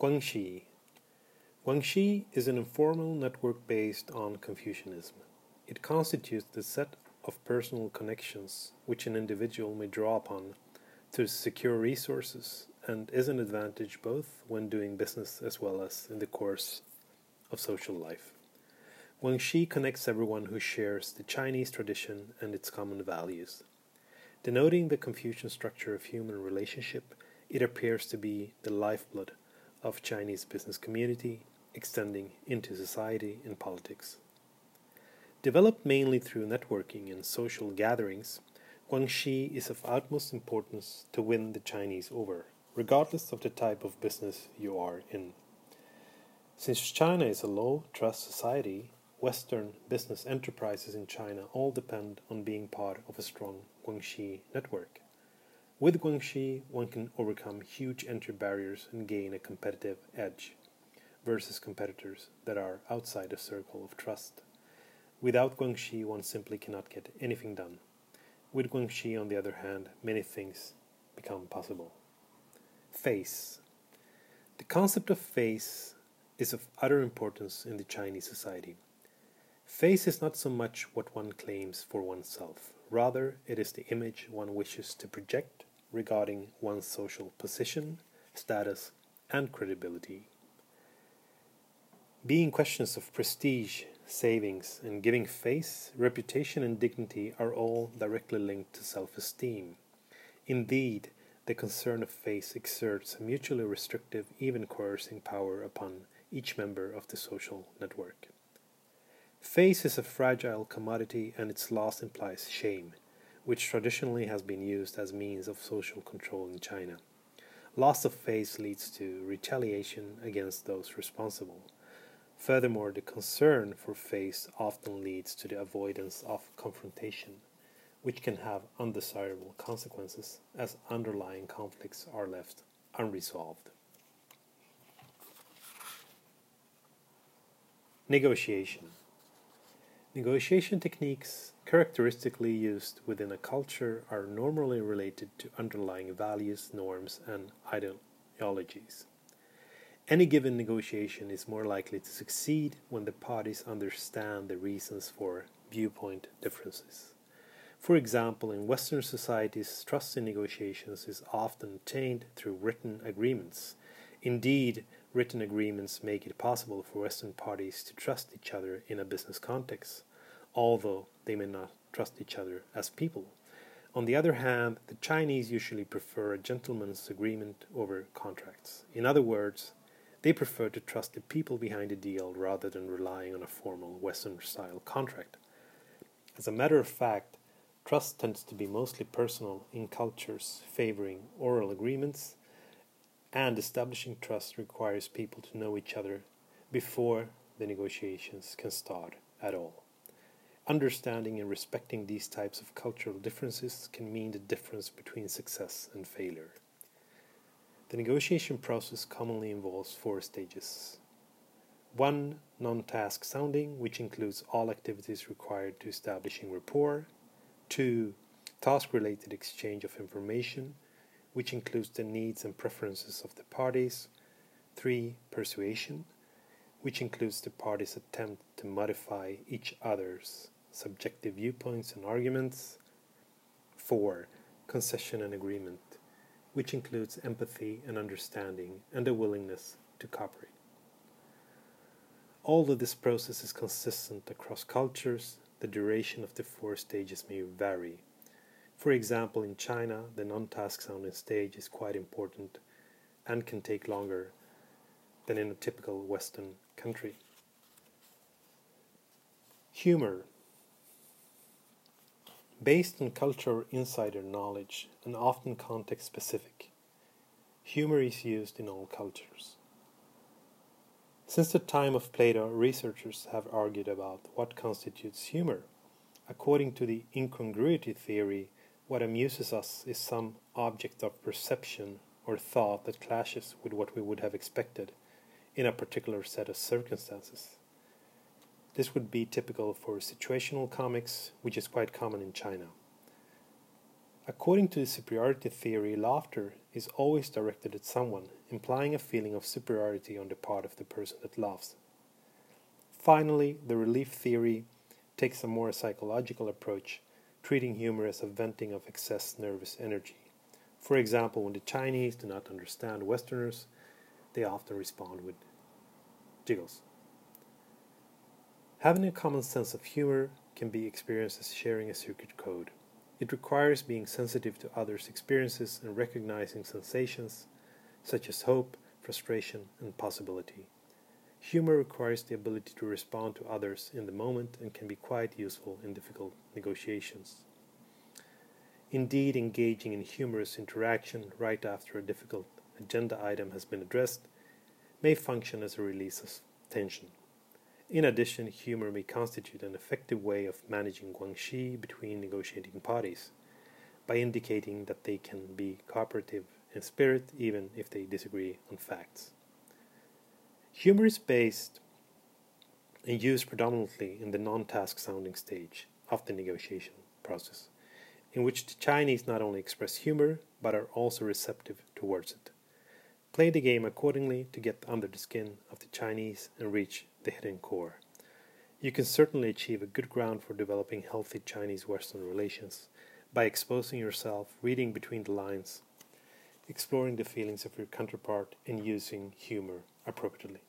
Guanxi. Guangxi is an informal network based on Confucianism. It constitutes the set of personal connections which an individual may draw upon to secure resources and is an advantage both when doing business as well as in the course of social life. Guanxi connects everyone who shares the Chinese tradition and its common values. Denoting the Confucian structure of human relationship, it appears to be the lifeblood of Chinese business community, extending into society and politics. Developed mainly through networking and social gatherings, Guanxi is of utmost importance to win the Chinese over, regardless of the type of business you are in. Since China is a low trust society, Western business enterprises in China all depend on being part of a strong Guanxi network. With Guanxi, one can overcome huge entry barriers and gain a competitive edge versus competitors that are outside the circle of trust. Without Guanxi, one simply cannot get anything done. With Guanxi, on the other hand, many things become possible. Face. The concept of face is of utter importance in the Chinese society. Face is not so much what one claims for oneself, rather, it is the image one wishes to project regarding one's social position, status, and credibility. Being questions of prestige, savings, and giving face, reputation, and dignity are all directly linked to self esteem. Indeed, the concern of face exerts a mutually restrictive, even coercing power upon each member of the social network. Face is a fragile commodity, and its loss implies shame, which traditionally has been used as means of social control in China. Loss of face leads to retaliation against those responsible. Furthermore, the concern for face often leads to the avoidance of confrontation, which can have undesirable consequences as underlying conflicts are left unresolved. Negotiation Negotiation techniques characteristically used within a culture are normally related to underlying values, norms, and ideologies. Any given negotiation is more likely to succeed when the parties understand the reasons for viewpoint differences. For example, in Western societies, trust in negotiations is often attained through written agreements. Indeed, written agreements make it possible for Western parties to trust each other in a business context, although they may not trust each other as people. On the other hand, the Chinese usually prefer a gentleman's agreement over contracts. In other words, they prefer to trust the people behind the deal rather than relying on a formal Western style contract. As a matter of fact, trust tends to be mostly personal in cultures favoring oral agreements and establishing trust requires people to know each other before the negotiations can start at all. Understanding and respecting these types of cultural differences can mean the difference between success and failure. The negotiation process commonly involves four stages. One, non task sounding, which includes all activities required to establishing rapport. Two, task related exchange of information, which includes the needs and preferences of the parties. 3. Persuasion, which includes the parties' attempt to modify each other's subjective viewpoints and arguments. 4. Concession and agreement, which includes empathy and understanding and a willingness to cooperate. Although this process is consistent across cultures, the duration of the four stages may vary for example, in China, the non task sounding stage is quite important and can take longer than in a typical Western country. Humor. Based on cultural insider knowledge and often context specific, humor is used in all cultures. Since the time of Plato, researchers have argued about what constitutes humor. According to the incongruity theory, what amuses us is some object of perception or thought that clashes with what we would have expected in a particular set of circumstances. This would be typical for situational comics, which is quite common in China. According to the superiority theory, laughter is always directed at someone, implying a feeling of superiority on the part of the person that laughs. Finally, the relief theory takes a more psychological approach, treating humor as a venting of excess nervous energy. For example, when the Chinese do not understand Westerners, they often respond with jiggles. Having a common sense of humor can be experienced as sharing a circuit code. It requires being sensitive to others' experiences and recognizing sensations such as hope, frustration, and possibility. Humor requires the ability to respond to others in the moment and can be quite useful in difficult negotiations. Indeed, engaging in humorous interaction right after a difficult agenda item has been addressed may function as a release of tension. In addition, humor may constitute an effective way of managing guanxi between negotiating parties by indicating that they can be cooperative in spirit even if they disagree on facts. Humor is based and used predominantly in the non task sounding stage of the negotiation process, in which the Chinese not only express humor but are also receptive towards it. Play the game accordingly to get under the skin of the Chinese and reach the hidden core. You can certainly achieve a good ground for developing healthy Chinese Western relations by exposing yourself, reading between the lines, exploring the feelings of your counterpart, and using humor appropriately.